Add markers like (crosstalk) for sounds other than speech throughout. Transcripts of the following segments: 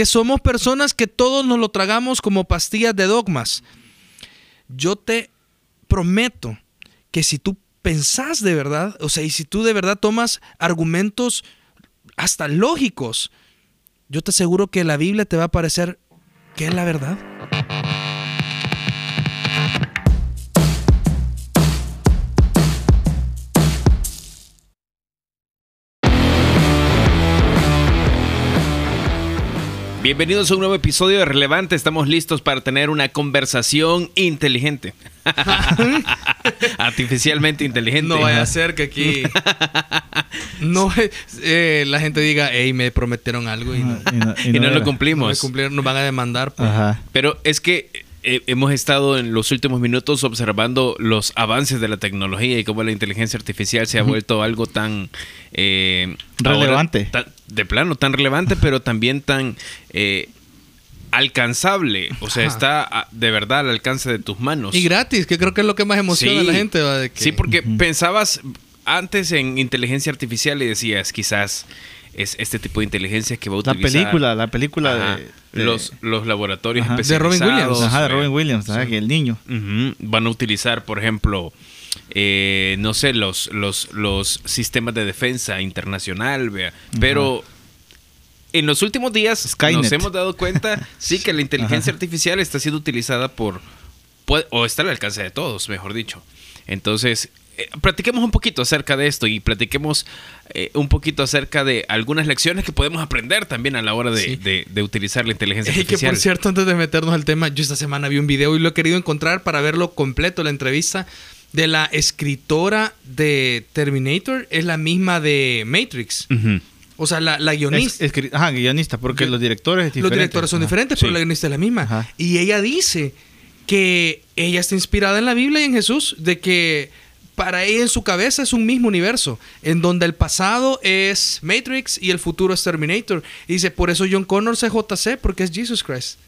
que somos personas que todos nos lo tragamos como pastillas de dogmas. Yo te prometo que si tú pensás de verdad, o sea, y si tú de verdad tomas argumentos hasta lógicos, yo te aseguro que la Biblia te va a parecer que es la verdad. Bienvenidos a un nuevo episodio de Relevante. Estamos listos para tener una conversación inteligente. (laughs) Artificialmente inteligente. No vaya a ser que aquí (laughs) no eh, la gente diga, hey, me prometieron algo y no, y no, lo cumplimos. nos van a demandar. Pues. Pero es que eh, hemos estado en los últimos minutos observando los avances de la tecnología y cómo la inteligencia artificial se ha vuelto algo tan eh, relevante. de plano, tan relevante, pero también tan eh, alcanzable. O sea, está de verdad al alcance de tus manos. Y gratis, que creo que es lo que más emociona a la gente. Sí, porque pensabas antes en inteligencia artificial y decías, quizás es este tipo de inteligencia que va a utilizar. La película, la película de, los, los laboratorios De Robin Williams. Ajá, de Robin Williams, que el niño. Van a utilizar, por ejemplo, eh, no sé, los, los, los sistemas de defensa internacional, vea. Pero en los últimos días nos hemos dado cuenta, sí, que la (laughs) inteligencia artificial está siendo utilizada por, o está al alcance de todos, mejor dicho. Entonces, eh, platiquemos un poquito acerca de esto y platiquemos eh, un poquito acerca de algunas lecciones que podemos aprender también a la hora de, utilizar la inteligencia artificial. (laughs) Y que por cierto, antes de meternos al tema, yo esta semana vi un video y lo he querido encontrar para verlo completo, la entrevista de la escritora de Terminator, es la misma de Matrix. O sea, la, guionista. ajá, guionista, porque los directores Los directores son diferentes, pero la guionista es la misma. Y ella dice que ella está inspirada en la Biblia y en Jesús, de que para ella en su cabeza es un mismo universo, en donde el pasado es Matrix y el futuro es Terminator. Y dice, por eso John Connor es JC, porque es Jesus Christ.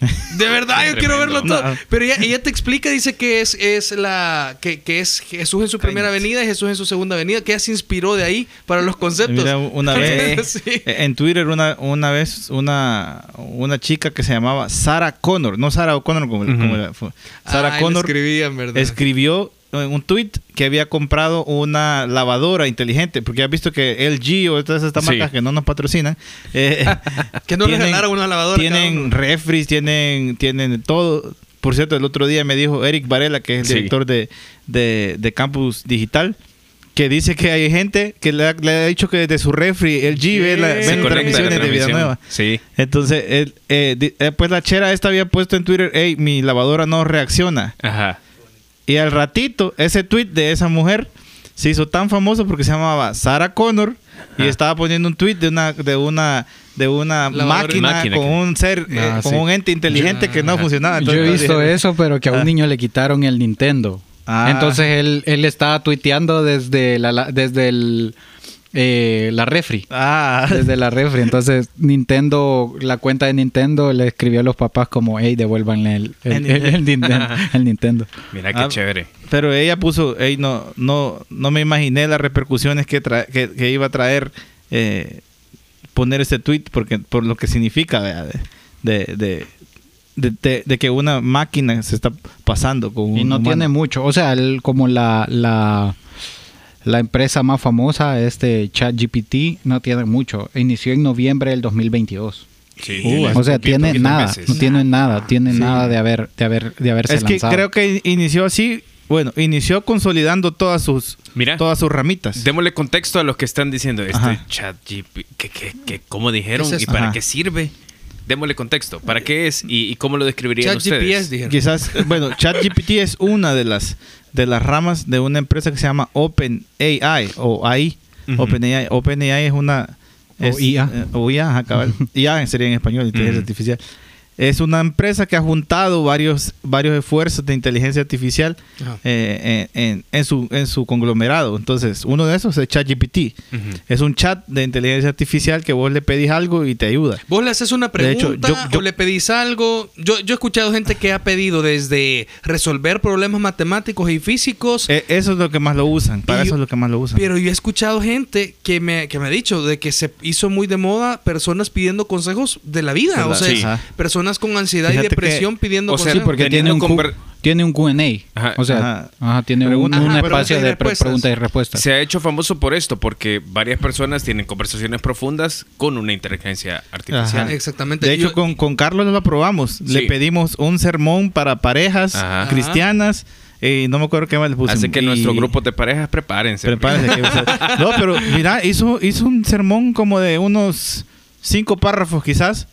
De verdad, (laughs) yo quiero verlo todo. Pero ella, te explica, dice que es, es la que, es Jesús en su primera venida y Jesús en su segunda venida, que ella se inspiró de ahí para los conceptos. una (laughs) vez en Twitter una, una vez una, una chica que se llamaba Sarah Connor, no Sarah O'Connor como, Sarah ah, Connor escribió un tweet que había comprado una lavadora inteligente, porque has visto que LG o todas estas marcas que no nos patrocinan, eh, (laughs) que no tienen, regalaron una lavadora. Tienen refris, tienen, tienen todo. Por cierto, el otro día me dijo Eric Varela, que es el director de, de, Campus Digital, que dice que hay gente que le ha, dicho que desde su refri LG ve, la, transmisiones de vida nueva. Sí. Entonces, eh, eh, pues la chera esta había puesto en Twitter, hey, mi lavadora no reacciona. Ajá. Y al ratito, ese tweet de esa mujer se hizo tan famoso porque se llamaba Sarah Connor y estaba poniendo un tweet de una de una de una máquina, con un ser ah, eh, con un ente inteligente que no funcionaba. Yo he visto eso, pero que a un ah. niño le quitaron el Nintendo. Ah. Entonces él, él estaba tuiteando desde la desde el eh, la refri. Ah. Desde la refri. Entonces, Nintendo, la cuenta de Nintendo le escribió a los papás como, hey, devuélvanle el, (laughs) el, Nintendo, Mira qué ah, chévere. Pero ella puso, hey, no, no, no me imaginé las repercusiones que, que, iba a traer eh, poner este tweet porque, por lo que significa de, de, de que una máquina se está pasando con Y no tiene mucho. O sea, como la, la la empresa más famosa, este ChatGPT, no tiene mucho. Inició en noviembre del 2022. Sí, uh, o sea, tiene nada, no tiene nada, tiene nada de haber, de haber, de haberse es que creo que inició así, bueno, inició consolidando todas sus, todas sus ramitas. Démosle contexto a los que están diciendo este ChatGPT, que, ¿cómo dijeron y para qué sirve? Démosle contexto. ¿Para qué es y, cómo lo describirían Chat ustedes? Dijeron. Quizás, bueno, (laughs) ChatGPT es una de las de las ramas de una empresa que se llama OpenAI o AI. OpenAI. OpenAI es una... o IA. Eh, o IA, (laughs) sería en español, inteligencia artificial. Es una empresa que ha juntado varios, varios esfuerzos de inteligencia artificial eh, en, en, su, en su conglomerado. Entonces, uno de esos es ChatGPT. Es un chat de inteligencia artificial que vos le pedís algo y te ayuda. Vos le haces una pregunta o le pedís algo. Yo, yo he escuchado gente que ha pedido desde resolver problemas matemáticos y físicos. E, eso es lo que más lo usan. Para eso es lo que más lo usan. Pero yo he escuchado gente que me, que me ha dicho de que se hizo muy de moda personas pidiendo consejos de la vida. O sea, personas con ansiedad y depresión pidiendo o sea, porque tiene un, tiene un Q&A. O sea, tiene un, espacio de preguntas y respuestas. Se ha hecho famoso por esto, porque varias personas tienen conversaciones profundas con una inteligencia artificial. Exactamente. De hecho, con, con, Carlos lo probamos. Le pedimos un sermón para parejas cristianas. Y no me acuerdo qué más le puse. Así que nuestro grupo de parejas, prepárense. Prepárense. no, pero mira, hizo, hizo un sermón como de unos cinco párrafos quizás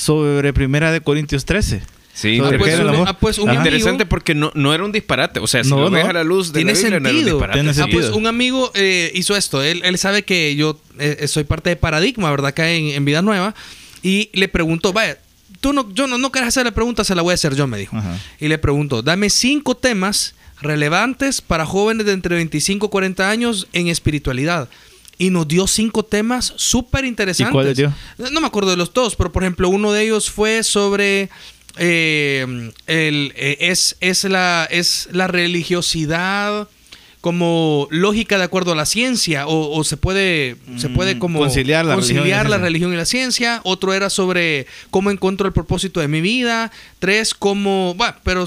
sobre Primera de Corintios 13. Sí, ah, pues, ah, pues, un, interesante porque no, no era un disparate. O sea, si no, lo a la luz de Tiene la Biblia, sentido. No era un ah, pues un amigo eh, hizo esto. Él, él, sabe que yo eh, soy parte de Paradigma, ¿verdad? Acá en, en, Vida Nueva. Y le preguntó, vaya, tú no, yo no, no querés hacer la pregunta, se la voy a hacer yo, me dijo. Y le preguntó, dame cinco temas relevantes para jóvenes de entre 25 y 40 años en espiritualidad y nos dio cinco temas súper interesantes. ¿Y cuáles dio? No me acuerdo de los dos, pero por ejemplo uno de ellos fue sobre eh, el, eh, es, es, la, es la religiosidad como lógica de acuerdo a la ciencia o, se puede se puede como conciliar, la, religión, y la ciencia. otro era sobre cómo encuentro el propósito de mi vida. Tres cómo bueno pero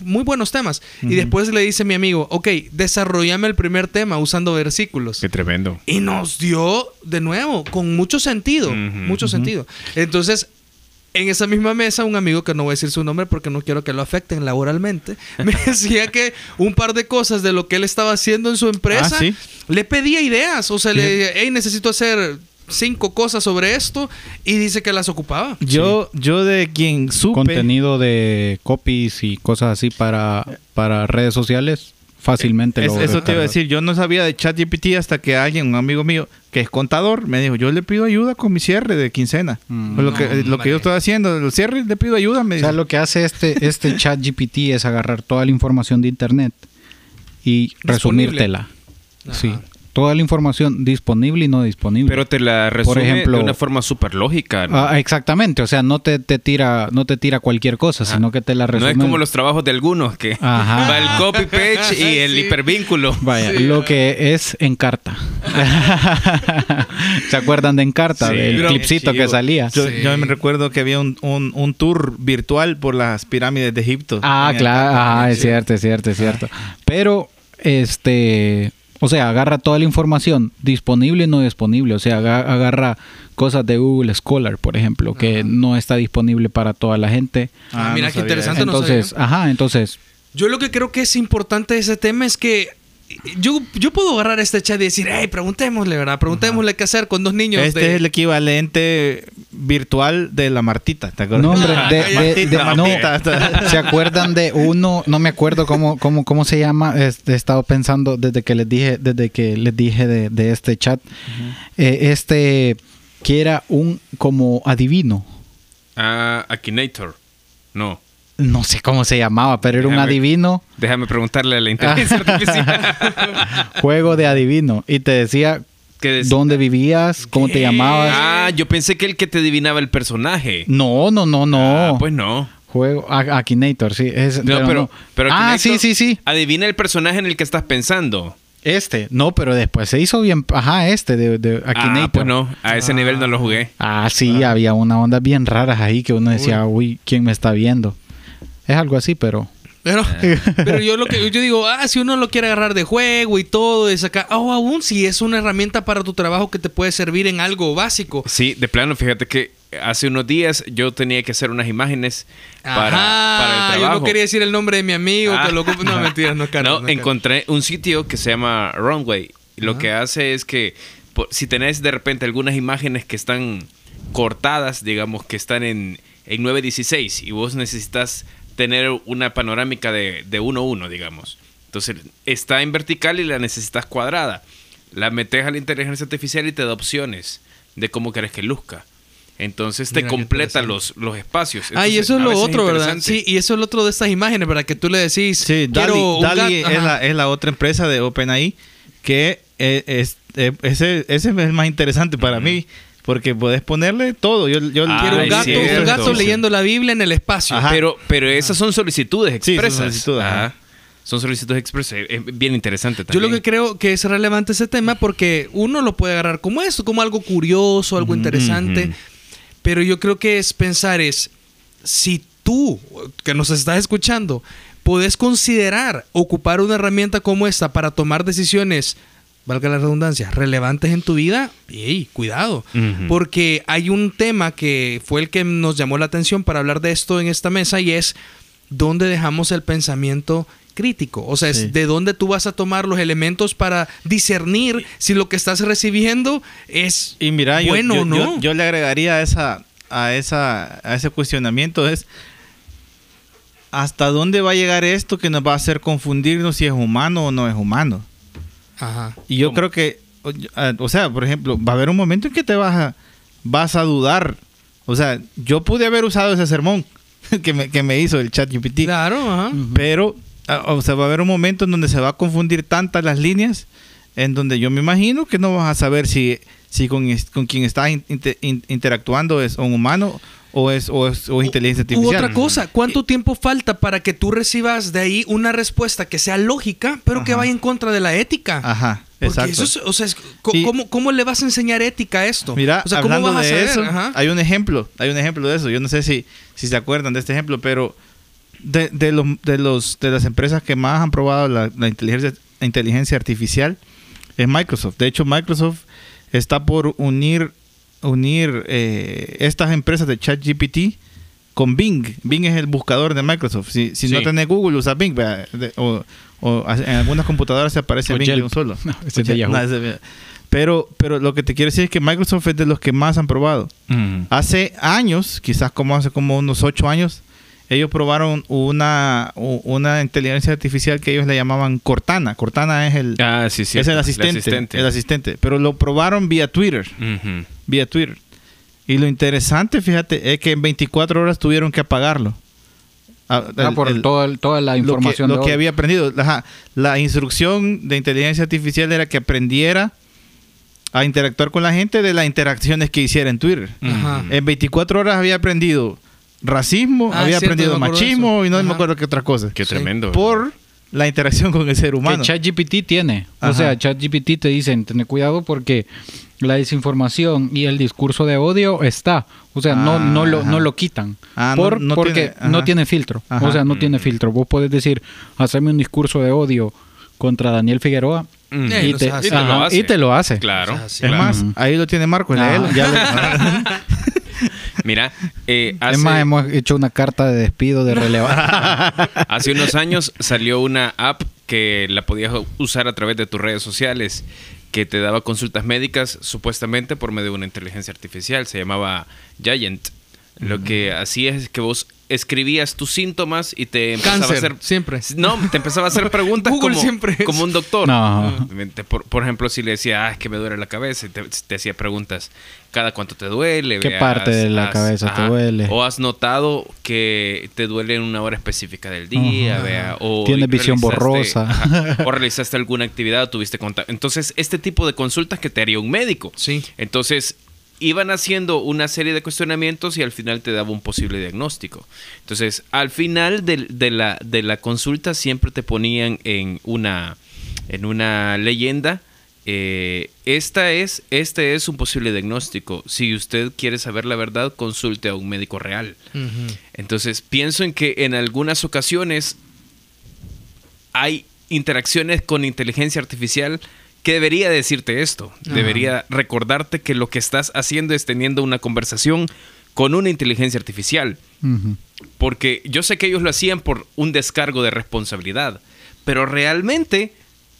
muy buenos temas. Y después le dice mi amigo ok desarrollame el primer tema usando versículos qué tremendo. Y nos dio de nuevo con mucho sentido mucho sentido. Entonces en esa misma mesa, un amigo que no voy a decir su nombre porque no quiero que lo afecten laboralmente, (laughs) me decía que un par de cosas de lo que él estaba haciendo en su empresa, ah, le pedía ideas. O sea, le decía, hey, necesito hacer cinco cosas sobre esto y dice que las ocupaba. Yo, yo de quien supe... Contenido de copies y cosas así para, para redes sociales fácilmente lo Eso te iba a decir, yo no sabía de ChatGPT hasta que alguien, un amigo mío, que es contador, me dijo, yo le pido ayuda con mi cierre de quincena. Mm. lo, que, lo que yo estoy haciendo, el cierre, le pido ayuda. Me o sea, lo que hace este, este (laughs) ChatGPT es agarrar toda la información de Internet y resumírtela. Sí toda la información disponible y no disponible. Pero te la resume Por ejemplo, de una forma súper lógica. Ah, exactamente, o sea, no te, te, tira no te tira cualquier cosa, sino que te la resume. No es como los trabajos de algunos que (laughs) va el copy page y el hipervínculo. Vaya, lo que es Encarta. (laughs) ¿Se acuerdan de Encarta? del clipcito que salía. Yo, me recuerdo que había un, un, tour virtual por las pirámides de Egipto. Ah, claro, ah, es cierto, es cierto, es cierto. Pero este o sea, agarra toda la información disponible y no disponible. O sea, agarra cosas de Google Scholar, por ejemplo, que no está disponible para toda la gente. Ah, mira qué interesante. Entonces, ajá, entonces. Yo lo que creo que es importante de ese tema es que yo, yo puedo agarrar este chat y decir, hey, preguntémosle, ¿verdad? Preguntémosle qué hacer con dos niños. Este es el equivalente virtual de la Martita, ¿te acuerdas? No, hombre, de, (laughs) ¿Se acuerdan de uno? No me acuerdo cómo, cómo, cómo se llama. He, estado pensando desde que les dije, desde que les dije de, este chat. Eh, este que era un como adivino. Ah, Akinator. No no sé cómo se llamaba, pero era un adivino. Déjame preguntarle a la inteligencia artificial. (laughs) Juego de adivino. Y te decía dónde vivías, cómo te llamabas. Ah, yo pensé que el que te adivinaba el personaje. No, no, no, no. Ah, pues no. Juego Akinator, sí. Es, no, pero, pero, ah, sí, sí, sí. Adivina el personaje en el que estás pensando. Este, no, pero después se hizo bien. Ajá, este de, de Akinator. Ah, pues no, a ese nivel no lo jugué. Ah, sí, había una onda bien raras ahí que uno decía, uy, ¿quién me está viendo? Es algo así, pero... Pero, (laughs) pero yo lo que yo digo, ah, si uno lo quiere agarrar de juego y todo, es acá, o aún si es una herramienta para tu trabajo que te puede servir en algo básico. Sí, de plano, fíjate que hace unos días yo tenía que hacer unas imágenes para, para, el trabajo. Yo no quería decir el nombre de mi amigo, que lo, no (laughs) mentiras, no, no, no encontré un sitio que se llama Runway. Lo que hace es que si tenés de repente algunas imágenes que están cortadas, digamos, que están en, en 916 y vos necesitas tener una panorámica de, de 1-1, digamos. Entonces, está en vertical y la necesitas cuadrada. La metes a la inteligencia artificial y te da opciones de cómo querés que luzca. Entonces te completa los, los espacios. ah, y eso es lo otro, ¿verdad? Sí, y eso es lo otro de estas imágenes, ¿verdad? Que tú le decís. Sí, Dali, es, la, es, la, otra empresa de OpenAI que e, es, e, ese, ese es el más interesante para mí. Porque puedes ponerle todo. Yo, yo quiero un gato, un gato leyendo la Biblia en el espacio. Pero, pero esas son solicitudes expresas. son solicitudes. Son solicitudes expresas. Es bien interesante también. Yo lo que creo que es relevante ese tema porque uno lo puede agarrar como esto, como algo curioso, algo interesante. Pero yo creo que es pensar es, si tú, que nos estás escuchando, puedes considerar ocupar una herramienta como esta para tomar decisiones, valga la redundancia, relevantes en tu vida, y cuidado, porque hay un tema que fue el que nos llamó la atención para hablar de esto en esta mesa y es dónde dejamos el pensamiento crítico. O sea, es de dónde tú vas a tomar los elementos para discernir si lo que estás recibiendo es y mira, bueno o no. Yo, le agregaría a esa, a esa, a ese cuestionamiento es hasta dónde va a llegar esto que nos va a hacer confundirnos si es humano o no es humano. Ajá. Y yo creo que, o sea, por ejemplo, va a haber un momento en que te vas a, vas a dudar. O sea, yo pude haber usado ese sermón (laughs) que me, que me hizo el chat GPT. Claro, ajá. Pero Ah, o sea, va a haber un momento en donde se va a confundir tantas las líneas, en donde yo me imagino que no vas a saber si, si con, con quien estás interactuando es un humano o es, o es o inteligencia artificial. otra cosa, ¿cuánto tiempo falta para que tú recibas de ahí una respuesta que sea lógica, pero que vaya en contra de la ética? Ajá. exacto. o sea, ¿cómo, le vas a enseñar ética a esto? Mira, hablando de eso, hay un ejemplo, hay un ejemplo de eso. Yo no sé si, si se acuerdan de este ejemplo, pero de, de, de, los, de las empresas que más han probado la, inteligencia, inteligencia artificial es Microsoft. De hecho, Microsoft está por unir, unir eh, estas empresas de ChatGPT con Bing. Bing es el buscador de Microsoft. Si, si no tenés Google, usa Bing. o, en algunas computadoras se aparece Bing de un solo. pero, pero lo que te quiero decir es que Microsoft es de los que más han probado. Hace años, quizás como hace como unos ocho años, ellos probaron una, una inteligencia artificial que ellos le llamaban Cortana. Cortana es el, ah, es el asistente, el asistente. Pero lo probaron vía Twitter. Vía Twitter. Y lo interesante, fíjate, es que en 24 horas tuvieron que apagarlo. Ah, ah por toda la información. Lo que, había aprendido. La, instrucción de inteligencia artificial era que aprendiera a interactuar con la gente de las interacciones que hiciera en Twitter. En 24 horas había aprendido racismo, ah, había aprendido machismo y no me acuerdo qué otra cosa. Qué tremendo. Por la interacción con el ser humano. Que ChatGPT tiene. O sea, ChatGPT te dicen, ten cuidado porque la desinformación y el discurso de odio está. O sea, no, no, lo, no lo quitan. Ah, por, porque no tiene filtro. O sea, no tiene filtro. Vos podés decir, hacerme un discurso de odio contra Daniel Figueroa mm. y, te, y, te, lo hace. Claro. Es, más, ahí lo tiene Marco. Él, ya (laughs) Mira, eh, hace... es más, hemos hecho una carta de despido de relevancia. (laughs) hace unos años salió una app que la podías usar a través de tus redes sociales que te daba consultas médicas supuestamente por medio de una inteligencia artificial. Se llamaba Giant. Lo que hacía es que vos escribías tus síntomas y te empezaba a hacer siempre. No te empezaba a hacer (laughs) preguntas como, siempre como un doctor. No. por, ejemplo si le decía ah es que me duele la cabeza y te, hacía preguntas cada cuánto te duele qué parte de la cabeza te duele o has notado que te duele en una hora específica del día vea o tienes visión borrosa. o (laughs) realizaste alguna actividad o tuviste contacto. Entonces este tipo de consultas que te haría un médico. Sí. Entonces iban haciendo una serie de cuestionamientos y al final te daba un posible diagnóstico. Entonces, al final de, la, de la consulta siempre te ponían en una, en una leyenda. Eh, esta es, este es un posible diagnóstico. Si usted quiere saber la verdad, consulte a un médico real. Entonces, pienso en que en algunas ocasiones hay interacciones con inteligencia artificial que debería decirte esto. Debería recordarte que lo que estás haciendo es teniendo una conversación con una inteligencia artificial. Porque yo sé que ellos lo hacían por un descargo de responsabilidad, pero realmente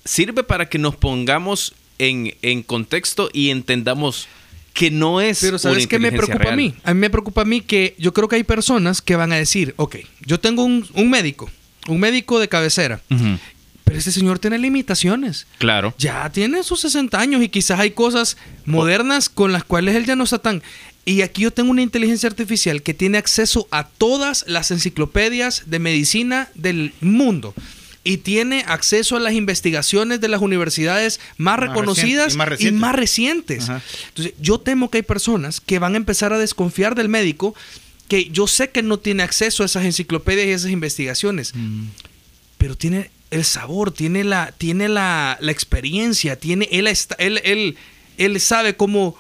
sirve para que nos pongamos en, contexto y entendamos que no es. Pero ¿sabes qué me preocupa a mí? A mí me preocupa a mí que yo creo que hay personas que van a decir, ok, yo tengo un, médico, un médico de cabecera, pero ese señor tiene limitaciones. Claro. Ya tiene sus 60 años y quizás hay cosas modernas con las cuales él ya no está tan... Y aquí yo tengo una inteligencia artificial que tiene acceso a todas las enciclopedias de medicina del mundo y tiene acceso a las investigaciones de las universidades más, reconocidas y más recientes. Entonces, yo temo que hay personas que van a empezar a desconfiar del médico que yo sé que no tiene acceso a esas enciclopedias y esas investigaciones, mm. pero tiene el sabor, tiene la, tiene la, experiencia, tiene, él, él, él, él sabe cómo,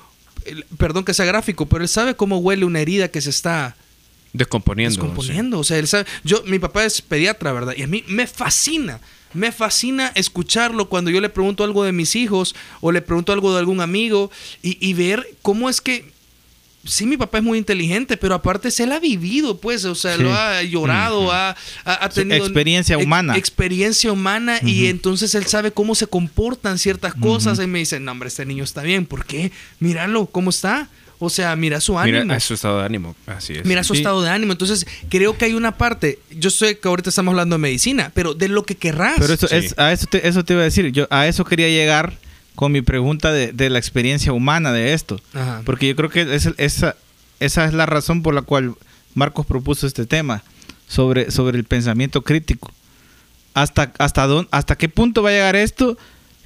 perdón que sea gráfico, pero él sabe cómo huele una herida que se está Descomponiendo. Descomponiendo. O sea, él sabe. Yo, mi papá es pediatra, ¿verdad? Y a mí me fascina. Me fascina escucharlo cuando yo le pregunto algo de mis hijos o le pregunto algo de algún amigo y, ver cómo es que sí, mi papá es muy inteligente, pero aparte se él ha vivido, pues, o sea, lo ha llorado, ha, tenido experiencia humana. experiencia humana y entonces él sabe cómo se comportan ciertas cosas y me dice, no, hombre, este niño está bien, ¿por qué? Míralo, ¿cómo está? O sea, mira su ánimo. Mira su estado de ánimo, así es. Mira su estado de ánimo. Entonces, creo que hay una parte, yo sé que ahorita estamos hablando de medicina, pero de lo que querrás. Pero eso, es, a eso te, eso te iba a decir, yo a eso quería llegar con mi pregunta de, la experiencia humana de esto. Porque yo creo que esa, esa es la razón por la cual Marcos propuso este tema, sobre, sobre el pensamiento crítico. ¿Hasta, hasta, dónde, ¿Hasta qué punto va a llegar esto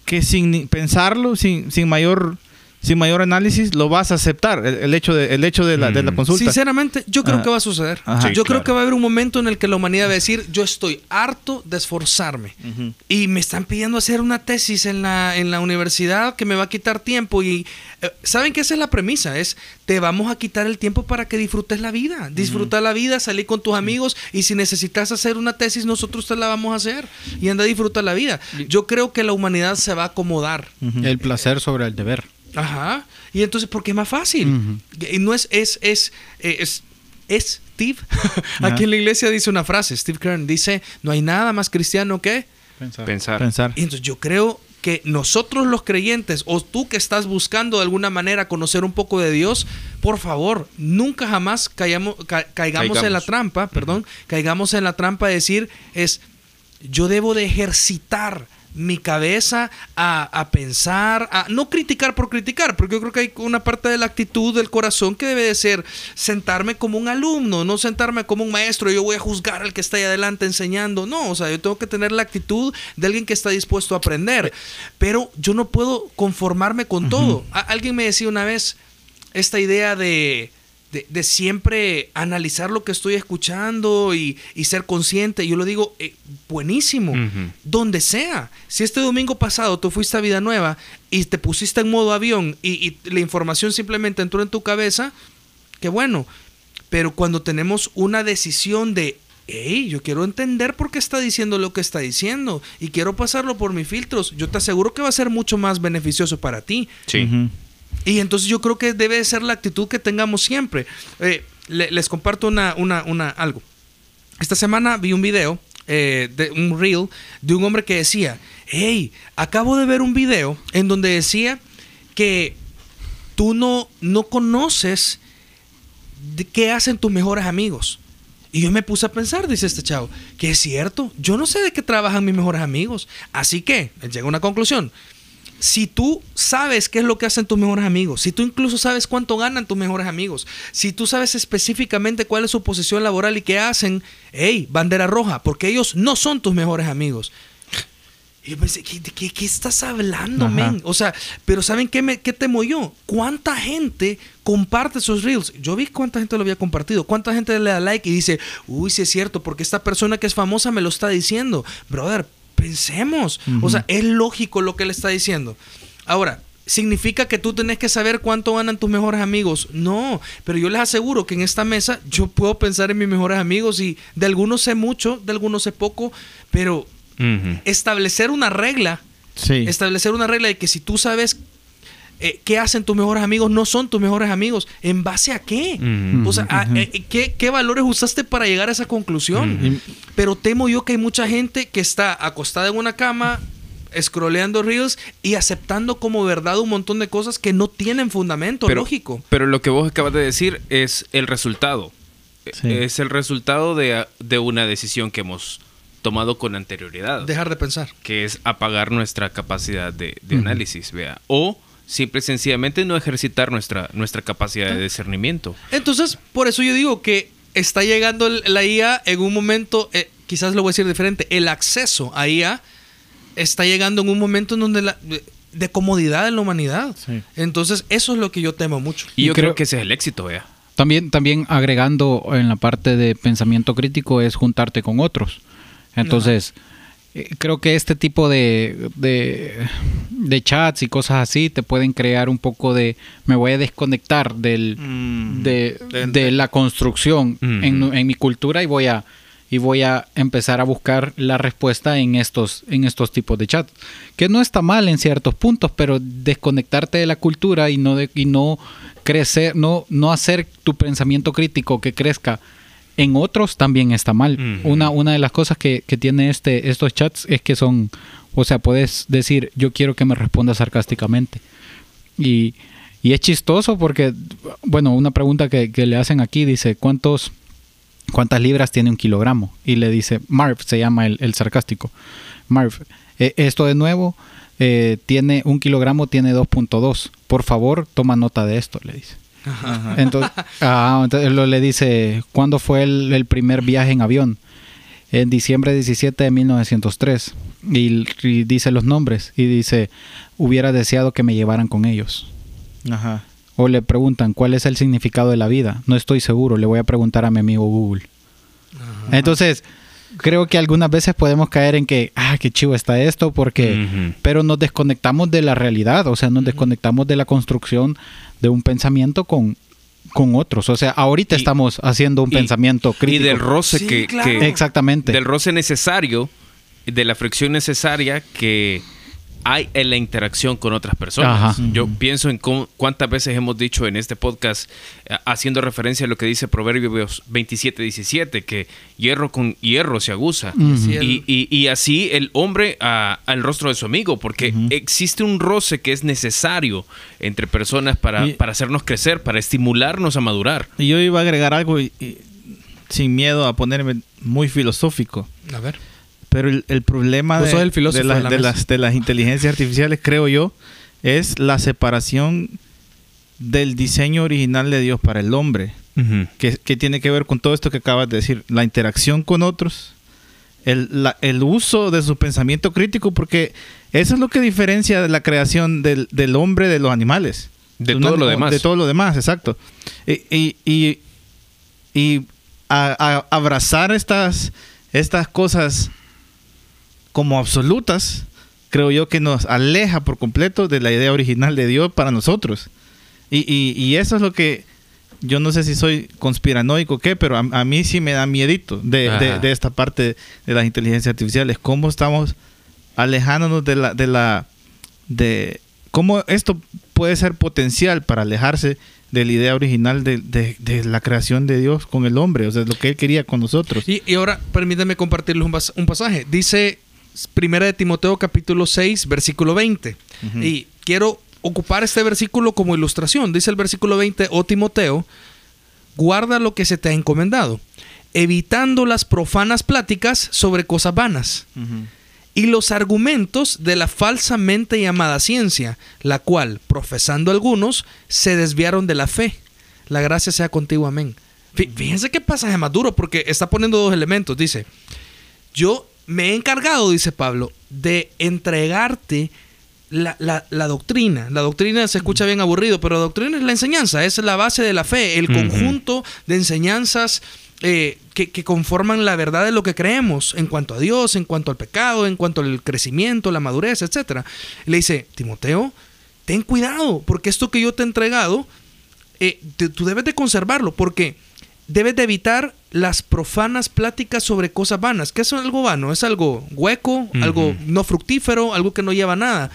que sin pensarlo, sin, sin mayor sin mayor análisis lo vas a aceptar, el, hecho, de, el hecho de, la, de la mm. consulta. Sinceramente, yo creo que va a suceder. yo creo que va a haber un momento en el que la humanidad va a decir, yo estoy harto de esforzarme y me están pidiendo hacer una tesis en la, en la universidad que me va a quitar tiempo y eh, saben que esa es la premisa, es te vamos a quitar el tiempo para que disfrutes la vida, disfruta la vida, salir con tus amigos y si necesitas hacer una tesis nosotros te la vamos a hacer y anda a disfrutar la vida. Yo creo que la humanidad se va a acomodar. El placer sobre el deber. Ajá. Y entonces, porque es más fácil. Y no es, es, es, eh, es, es Steve. (laughs) Aquí en la iglesia dice una frase, Steve Kern dice, no hay nada más cristiano que pensar. Pensar. Y entonces yo creo que nosotros los creyentes, o tú que estás buscando de alguna manera conocer un poco de Dios, por favor, nunca jamás caigamos, caigamos, en la trampa, perdón, caigamos en la trampa de decir es, yo debo de ejercitar mi cabeza a, pensar, a no criticar por criticar, porque yo creo que hay una parte de la actitud del corazón que debe de ser sentarme como un alumno, no sentarme como un maestro, yo voy a juzgar al que está ahí adelante enseñando, no, o sea, yo tengo que tener la actitud de alguien que está dispuesto a aprender, pero yo no puedo conformarme con todo. alguien me decía una vez esta idea de de, siempre analizar lo que estoy escuchando y, ser consciente. Yo lo digo, eh, buenísimo, donde sea. Si este domingo pasado tú fuiste a Vida Nueva y te pusiste en modo avión y, la información simplemente entró en tu cabeza, qué bueno. Pero cuando tenemos una decisión de, hey, yo quiero entender por qué está diciendo lo que está diciendo y quiero pasarlo por mis filtros, yo te aseguro que va a ser mucho más beneficioso para ti. Sí. Y entonces yo creo que debe ser la actitud que tengamos siempre. Eh, les comparto una, una, una, algo. Esta semana vi un video, eh, de un reel, de un hombre que decía, hey, acabo de ver un video en donde decía que tú no, no conoces qué hacen tus mejores amigos. Y yo me puse a pensar, dice este chavo, que es cierto, yo no sé de qué trabajan mis mejores amigos. Así que, llega a una conclusión si tú sabes qué es lo que hacen tus mejores amigos, si tú incluso sabes cuánto ganan tus mejores amigos, si tú sabes específicamente cuál es su posición laboral y qué hacen, hey, bandera roja, porque ellos no son tus mejores amigos. Y yo pensé, ¿qué, qué, estás hablando, men? O sea, pero ¿saben qué, me, qué temo yo? ¿Cuánta gente comparte esos reels? Yo vi cuánta gente lo había compartido, cuánta gente le da like y dice, uy, sí es cierto, porque esta persona que es famosa me lo está diciendo. Brother, pensemos. O sea, es lógico lo que él está diciendo. Ahora, ¿significa que tú tenés que saber cuánto ganan tus mejores amigos? No, pero yo les aseguro que en esta mesa yo puedo pensar en mis mejores amigos y de algunos sé mucho, de algunos sé poco, pero establecer una regla, establecer una regla de que si tú sabes eh, qué hacen tus mejores amigos no son tus mejores amigos. ¿En base a qué? O sea, eh, ¿qué, valores usaste para llegar a esa conclusión? Pero temo yo que hay mucha gente que está acostada en una cama, scrolleando reels y aceptando como verdad un montón de cosas que no tienen fundamento lógico. Pero lo que vos acabas de decir es el resultado. Es el resultado de, una decisión que hemos tomado con anterioridad. Dejar de pensar. Que es apagar nuestra capacidad de, análisis, vea. O simple y sencillamente no ejercitar nuestra, nuestra capacidad de discernimiento. Entonces, por eso yo digo que está llegando la IA en un momento, eh, quizás lo voy a decir diferente, el acceso a IA está llegando en un momento en donde la, de comodidad en la humanidad. Entonces, eso es lo que yo temo mucho. Y, yo creo, que ese es el éxito, vea. También, también agregando en la parte de pensamiento crítico es juntarte con otros. Entonces, creo que este tipo de, de, chats y cosas así te pueden crear un poco de... Me voy a desconectar del, mm. de, la construcción en, en mi cultura y voy a y voy a empezar a buscar la respuesta en estos, en estos tipos de chats. Que no está mal en ciertos puntos, pero desconectarte de la cultura y no, de, y no crecer, no, no hacer tu pensamiento crítico que crezca en otros también está mal. una, una de las cosas que, que tiene este, estos chats es que son, o sea, puedes decir, yo quiero que me responda sarcásticamente. Y, y es chistoso porque, bueno, una pregunta que, que le hacen aquí dice, ¿cuántos ¿cuántas libras tiene un kilogramo? Y le dice, Marv, se llama el, sarcástico. Marv, eh, esto de nuevo, eh, tiene un kilogramo, tiene 2.2. Por favor, toma nota de esto, le dice. Entonces, ah, entonces lo, le dice, ¿cuándo fue el, primer viaje en avión? En diciembre 17 de 1903. Y, y, dice los nombres. Y dice, hubiera deseado que me llevaran con ellos. Ajá o le preguntan cuál es el significado de la vida. No estoy seguro, le voy a preguntar a mi amigo Google. Entonces, creo que algunas veces podemos caer en que, ah, qué chivo está esto, porque, pero nos desconectamos de la realidad, o sea, nos desconectamos de la construcción de un pensamiento con, con otros. O sea, ahorita estamos haciendo un pensamiento crítico. Y del roce que, Exactamente. Del roce necesario, de la fricción necesaria que hay en la interacción con otras personas. Yo pienso en cuántas veces hemos dicho en este podcast, eh, haciendo referencia a lo que dice Proverbios 27, 17, que hierro con hierro se aguza. y, así el hombre al rostro de su amigo, porque existe un roce que es necesario entre personas para, para hacernos crecer, para estimularnos a madurar. Y yo iba a agregar algo sin miedo a ponerme muy filosófico. A ver. Pero el, problema de, las, de las inteligencias artificiales, creo yo, es la separación del diseño original de Dios para el hombre, que, tiene que ver con todo esto que acabas de decir, la interacción con otros, el, el uso de su pensamiento crítico, porque eso es lo que diferencia la creación del, hombre de los animales. De todo lo demás. De todo lo demás, exacto. Y, y, y, abrazar estas, estas cosas como absolutas, creo yo que nos aleja por completo de la idea original de Dios para nosotros. Y, eso es lo que yo no sé si soy conspiranoico o qué, pero a, mí sí me da miedito de, esta parte de las inteligencias artificiales. Cómo estamos alejándonos de la, de la, de cómo esto puede ser potencial para alejarse de la idea original de, la creación de Dios con el hombre, o sea, lo que él quería con nosotros. Y, ahora permítanme compartirles un, un pasaje. Dice Primera de Timoteo capítulo 6, versículo 20. Y quiero ocupar este versículo como ilustración. Dice el versículo 20, oh Timoteo, guarda lo que se te ha encomendado, evitando las profanas pláticas sobre cosas vanas. Y los argumentos de la falsamente llamada ciencia, la cual, profesando algunos, se desviaron de la fe. La gracia sea contigo, amén. Fíjense qué pasaje más duro, porque está poniendo dos elementos. Dice, yo me he encargado, dice Pablo, de entregarte la, doctrina. La doctrina se escucha bien aburrido, pero la doctrina es la enseñanza, es la base de la fe, el conjunto de enseñanzas eh, que, conforman la verdad de lo que creemos en cuanto a Dios, en cuanto al pecado, en cuanto al crecimiento, la madurez, etc. Le dice, Timoteo, ten cuidado, porque esto que yo te he entregado, eh, tú debes de conservarlo, porque debes de evitar las profanas pláticas sobre cosas vanas. ¿Qué es algo vano? Es algo hueco, algo no fructífero, algo que no lleva nada.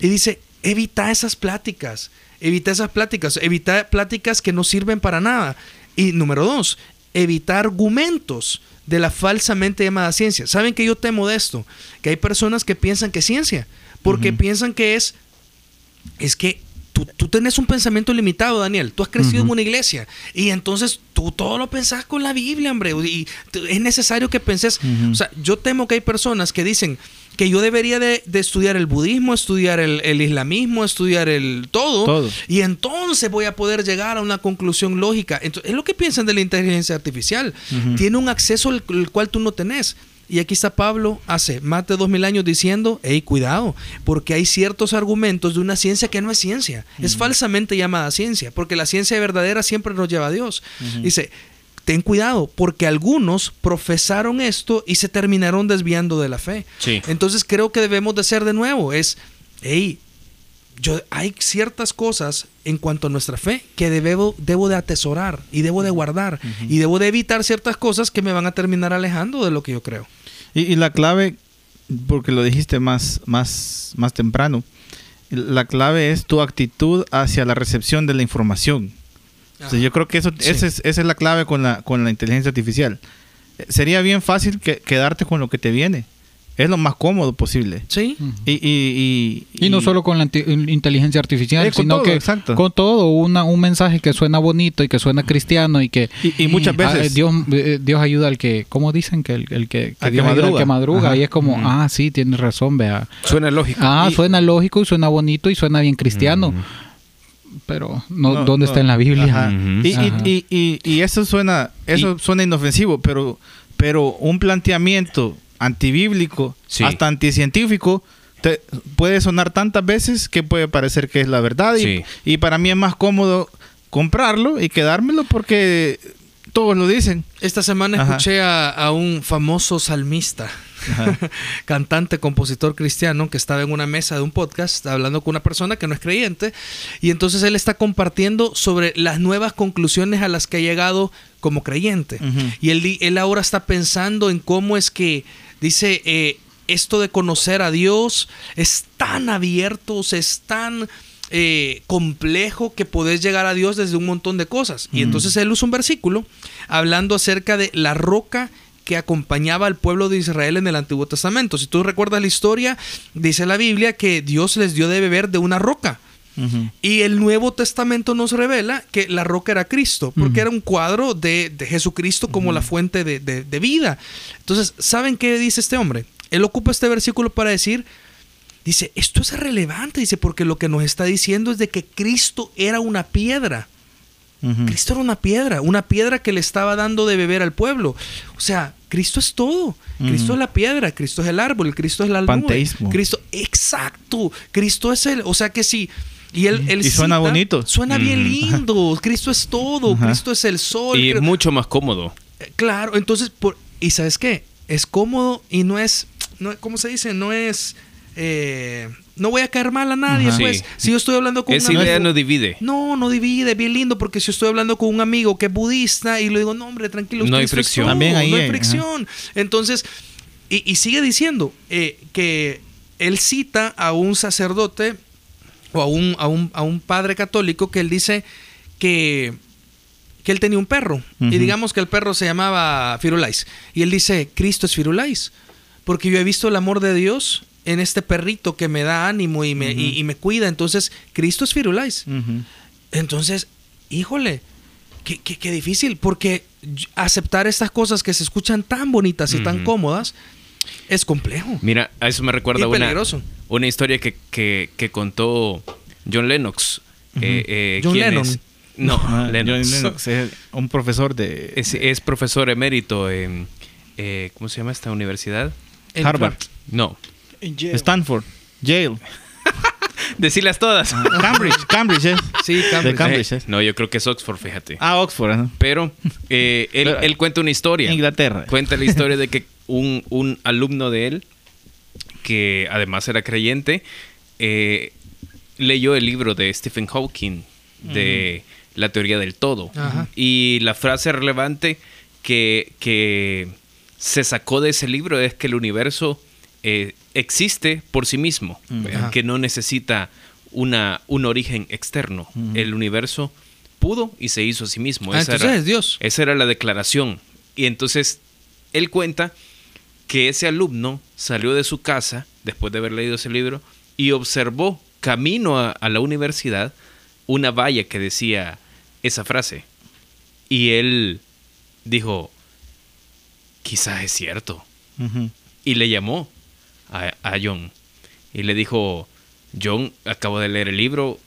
Y dice, evita esas pláticas, evita esas pláticas, evita pláticas que no sirven para nada. Y número dos, evita argumentos de la falsamente llamada ciencia. ¿Saben que yo temo de esto? Que hay personas que piensan que es ciencia, porque piensan que es, es que tú, tú tenés un pensamiento limitado, Daniel. Tú has crecido en una iglesia y entonces tú todo lo pensás con la Biblia, hombre. Y es necesario que penses. O sea, yo temo que hay personas que dicen, que yo debería de, estudiar el budismo, estudiar el, islamismo, estudiar el todo, y entonces voy a poder llegar a una conclusión lógica. Entonces, es lo que piensan de la inteligencia artificial. Tiene un acceso al, cual tú no tenés. Y aquí está Pablo hace más de dos mil años diciendo, hey, cuidado, porque hay ciertos argumentos de una ciencia que no es ciencia, es falsamente llamada ciencia, porque la ciencia verdadera siempre nos lleva a Dios. Dice, ten cuidado, porque algunos profesaron esto y se terminaron desviando de la fe. Entonces creo que debemos de ser de nuevo, es, hey, yo, hay ciertas cosas en cuanto a nuestra fe que debo, debo de atesorar y debo de guardar y debo de evitar ciertas cosas que me van a terminar alejando de lo que yo creo. Y, la clave, porque lo dijiste más, más, más temprano, la clave es tu actitud hacia la recepción de la información. yo creo que eso, esa, es, esa, es, la clave con la, con la inteligencia artificial. Sería bien fácil que, quedarte con lo que te viene es lo más cómodo posible. Sí. y, y, y, no solo con la inteligencia artificial, eh, sino que con todo, una, un mensaje que suena bonito y que suena cristiano y que... Y, muchas veces... Dios, eh, Dios ayuda al que... ¿Cómo dicen? Que el, el que, que, Dios madruga. Al que madruga. Y es como, ah, sí, tienes razón, vea. Suena lógico. Ah, suena lógico y suena bonito y suena bien cristiano. Pero no, ¿dónde está en la Biblia? Y, y, y, eso suena eso suena inofensivo, pero, pero un planteamiento antibíblico, hasta anticientífico, te, puede sonar tantas veces que puede parecer que es la verdad. Y, para mí es más cómodo comprarlo y quedármelo porque todos lo dicen. Esta semana escuché a, un famoso salmista, (laughs) cantante, compositor cristiano, que estaba en una mesa de un podcast hablando con una persona que no es creyente. Y entonces él está compartiendo sobre las nuevas conclusiones a las que ha llegado como creyente. Y él, él ahora está pensando en cómo es que Dice, eh, esto de conocer a Dios es tan abierto, es tan eh, complejo que podés llegar a Dios desde un montón de cosas. Y entonces él usa un versículo hablando acerca de la roca que acompañaba al pueblo de Israel en el Antiguo Testamento. Si tú recuerdas la historia, dice la Biblia que Dios les dio de beber de una roca. Y el Nuevo Testamento nos revela que la roca era Cristo, porque era un cuadro de, Jesucristo como la fuente de, vida. Entonces, ¿saben qué dice este hombre? Él ocupa este versículo para decir, dice, esto es relevante, dice, porque lo que nos está diciendo es de que Cristo era una piedra. Cristo era una piedra, una piedra que le estaba dando de beber al pueblo. O sea, Cristo es todo. Cristo es la piedra, Cristo es el árbol, Cristo es la nube. Cristo, exacto. Cristo es el, o sea que si y él, suena bonito. Suena bien lindo. Cristo es todo. Cristo es el sol. Y es mucho más cómodo. Eh, claro, entonces, por, ¿y sabes qué? Es cómodo y no es, no, ¿cómo se dice? No es... Eh, no voy a caer mal a nadie, pues. Si yo estoy hablando con Esa idea no divide. No, no divide, bien lindo, porque si yo estoy hablando con un amigo que es budista y le digo, no, hombre, tranquilo, no hay fricción. También ahí no hay fricción. Entonces, y, sigue diciendo eh, que él cita a un sacerdote o a un, a un, a un padre católico que él dice que, que él tenía un perro. Y digamos que el perro se llamaba Firulais. Y él dice, Cristo es Firulais. Porque yo he visto el amor de Dios en este perrito que me da ánimo y me, y, me cuida. Entonces, Cristo es Firulais. Entonces, híjole, qué, qué, difícil. Porque aceptar estas cosas que se escuchan tan bonitas y tan cómodas es complejo. Mira, a eso me recuerda una, una historia que, que, contó John Lennox. Eh, eh, John Lennon. No, ah, Lennox. John Lennox es un profesor de... Es, profesor emérito en... Eh, ¿Cómo se llama esta universidad? Harvard. No. Stanford. Yale. (laughs) Decirlas todas. Ah, Cambridge, Cambridge, ¿eh? Sí, Cambridge. No, yo creo que es Oxford, fíjate. Ah, Oxford. Pero él, él, cuenta una historia. Inglaterra. Cuenta la historia de que un, alumno de él, que además era creyente, eh, leyó el libro de Stephen Hawking de la teoría del todo. Y la frase relevante que, que, se sacó de ese libro es que el universo eh, existe por sí mismo, que no necesita una, un origen externo. El universo pudo y se hizo a sí mismo. Ah, esa era, es Dios. Esa era la declaración. Y entonces él cuenta que ese alumno salió de su casa después de haber leído ese libro y observó camino a, la universidad una valla que decía esa frase. Y él dijo, quizás es cierto. Y le llamó a, a John. Y le dijo, John, acabo de leer el libro,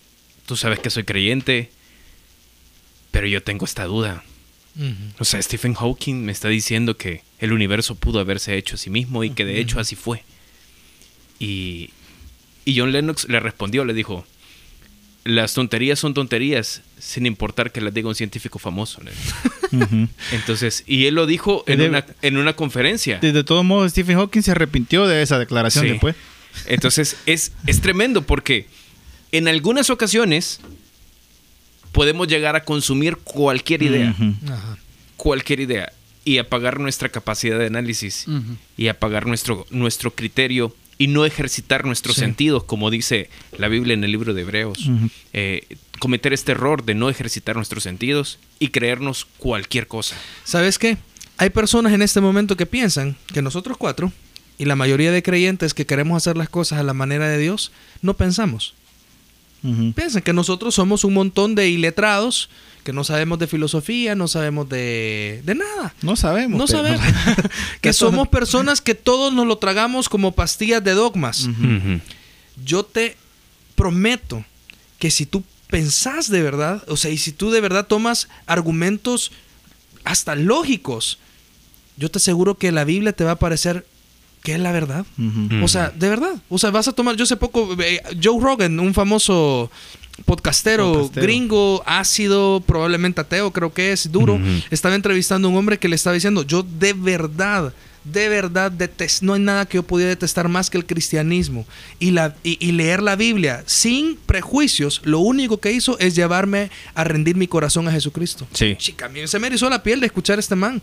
tú sabes que soy creyente, pero yo tengo esta duda. O sea, Stephen Hawking me está diciendo que el universo pudo haberse hecho a sí mismo y que de hecho así fue. Y, y John Lennox le respondió, le dijo, las tonterías son tonterías, sin importar que las diga un científico famoso. Entonces, y él lo dijo en, una, en una conferencia. De, todos modos, Stephen Hawking se arrepintió de esa declaración después. Entonces, es, es tremendo porque en algunas ocasiones podemos llegar a consumir cualquier idea. Cualquier idea. Y apagar nuestra capacidad de análisis. Y apagar nuestro, nuestro criterio y no ejercitar nuestros sentidos, como dice la Biblia en el libro de Hebreos. Eh, cometer este error de no ejercitar nuestros sentidos y creernos cualquier cosa. ¿Sabes qué? Hay personas en este momento que piensan que nosotros cuatro y la mayoría de creyentes que queremos hacer las cosas a la manera de Dios, no pensamos. Piensan que nosotros somos un montón de iletrados, que no sabemos de filosofía, no sabemos de, de nada. No sabemos. No sabemos. (laughs) que somos personas que todos nos lo tragamos como pastillas de dogmas. Yo te prometo que si tú pensás de verdad, o sea, y si tú de verdad tomas argumentos hasta lógicos, yo te aseguro que la Biblia te va a parecer ¿Qué es la verdad. O sea, de verdad. O sea, vas a tomar, yo hace poco, eh, Joe Rogan, un famoso podcastero, gringo, ácido, probablemente ateo, creo que es, duro, estaba entrevistando a un hombre que le estaba diciendo, yo de verdad de verdad no hay nada que yo pudiera detestar más que el cristianismo. Y, la, y, leer la Biblia sin prejuicios, lo único que hizo es llevarme a rendir mi corazón a Jesucristo. Sí. Chica, se me erizó la piel de escuchar a este man.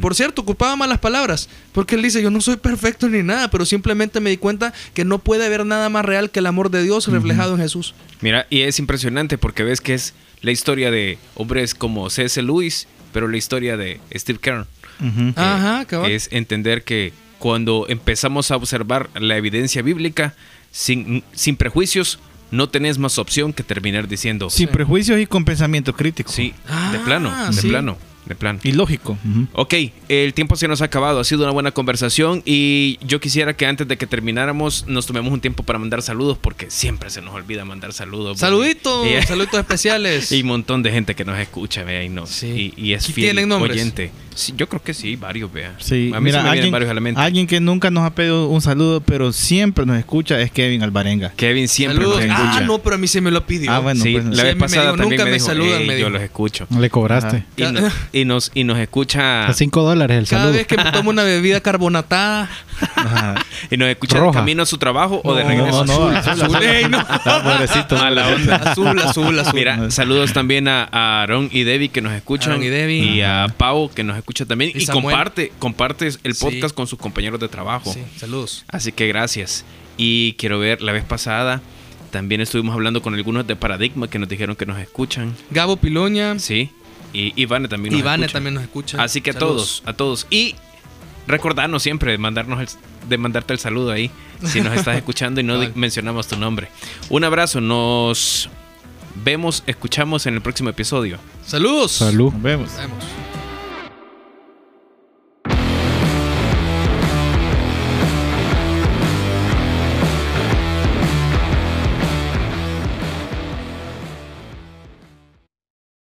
Por cierto, ocupaba malas palabras, porque él dice, yo no soy perfecto ni nada, pero simplemente me di cuenta que no puede haber nada más real que el amor de Dios reflejado en Jesús. Mira, y es impresionante porque ves que es la historia de hombres como C.S. Lewis, pero la historia de Steve Ajá, Es entender que cuando empezamos a observar la evidencia bíblica sin, sin prejuicios, no tenés más opción que terminar diciendo. Sin prejuicios y con pensamiento crítico. Sí, de plano, ah, de plano de plan. Y lógico. Ok, el tiempo se nos ha acabado. Ha sido una buena conversación y yo quisiera que antes de que termináramos nos tomemos un tiempo para mandar saludos porque siempre se nos olvida mandar saludos. Saluditos, saluditos especiales. (laughs) Y un montón de gente que nos escucha, vea, y, no, y, es fiel ¿Tienen nombres? oyente. yo creo que sí, varios, vea. Sí, a mí mira, alguien, varios elementos. Alguien que nunca nos ha pedido un saludo, pero siempre nos escucha es Kevin Alvarenga. Kevin siempre nos escucha. Ah, no, pero a mí se me lo pidió. Ah, bueno, pues, la vez pasada nunca me, saludan, yo los escucho. Le cobraste y nos, y nos escucha. A 5 dólares el Cada vez que tomo una bebida carbonatada. y nos escucha de camino a su trabajo o de regreso. No, no, azul, azul, azul, no. A la onda. Azul, azul, azul. Mira, saludos también a, Aaron y Debbie que nos escuchan. y Debbie. Y a Pau que nos escucha también. Y, comparte, comparte el podcast con sus compañeros de trabajo. Sí, saludos. Así que gracias. Y quiero ver, la vez pasada también estuvimos hablando con algunos de Paradigma que nos dijeron que nos escuchan. Gabo Piloña. Sí. Y Ivane también nos Ivane también nos escucha. Así que a todos, a todos. Y recordarnos siempre de, mandarnos de mandarte el saludo ahí si nos estás (laughs) escuchando y no mencionamos tu nombre. Un abrazo, nos vemos, escuchamos en el próximo episodio. Saludos. Salud. Nos vemos.